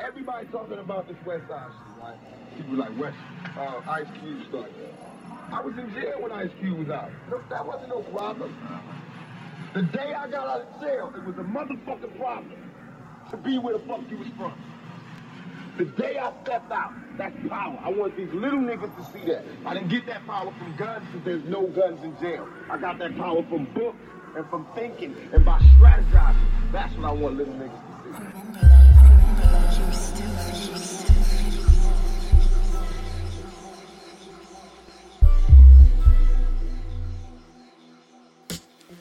everybody talking about this West Side shit, right? People like West, uh, Ice Cube stuff. I was in jail when Ice Cube was out. No, that wasn't no problem. The day I got out of jail, it was a motherfucking problem to be where the fuck you was from. The day I stepped out, that's power. I want these little niggas to see that. I didn't get that power from guns because there's no guns in jail. I got that power from books and from thinking and by strategizing. That's what I want little niggas to see.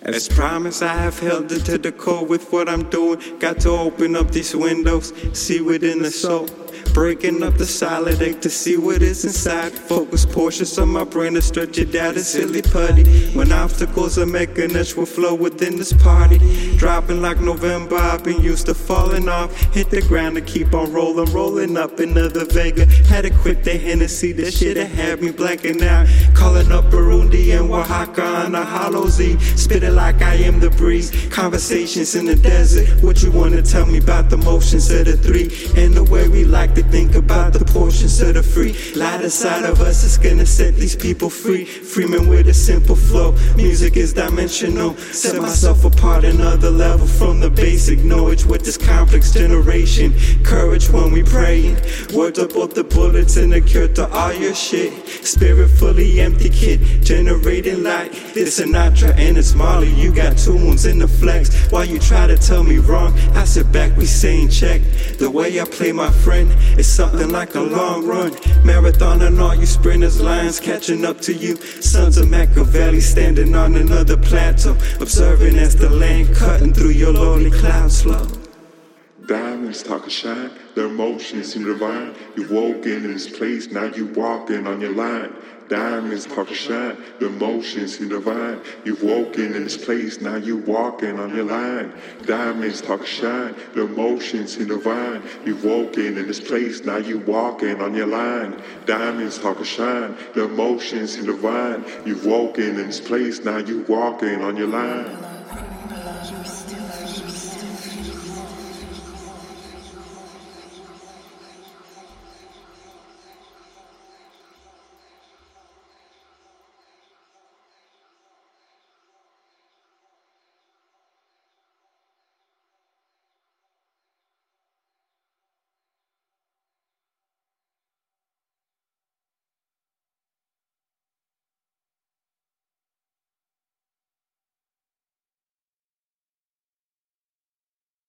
As promised, I have held it to the core with what I'm doing. Got to open up these windows, see within the soul. Breaking up the solid egg to see what is inside. Focus portions of my brain to stretch it out a silly putty. When obstacles are making us will flow within this party. Dropping like November, I've been used to falling off. Hit the ground to keep on rolling, rolling up another Vega. Had a quick day Hennessy, that shit had me blanking out. Calling up Burundi and Oaxaca on a hollow Z. Spitting like I am the breeze. Conversations in the desert. What you wanna tell me about the motions of the three? And the way we like to think about the portions of the free. Light inside of us is gonna set these people free. Freeman with a simple flow. Music is dimensional. Set myself apart another level from the basic knowledge with this complex generation. Courage when we praying. Words up both the bullets and the cure to all your shit. Spirit fully empty kid, generating light. This Sinatra and it's Marley. You got two wounds in the flex. While you try to tell me wrong, I sit back, we saying check. The way I play my friend it's something like a long run. Marathon and all you sprinters, lions catching up to you. Sons of Machiavelli standing on another plateau. Observing as the land cutting through your lonely cloud slow. Diamonds talk a shine, their emotions seem divine. You woke in this place, now you walking on your line. Diamonds talk a shine, the emotions seem divine. You've woken in this place, now you walking on your line. Diamonds talk a shine, the emotions seem divine. You've woken in this place, now you walking on your line. Diamonds talk a shine, the emotions seem divine. You've woken in this place, now you walking on your line.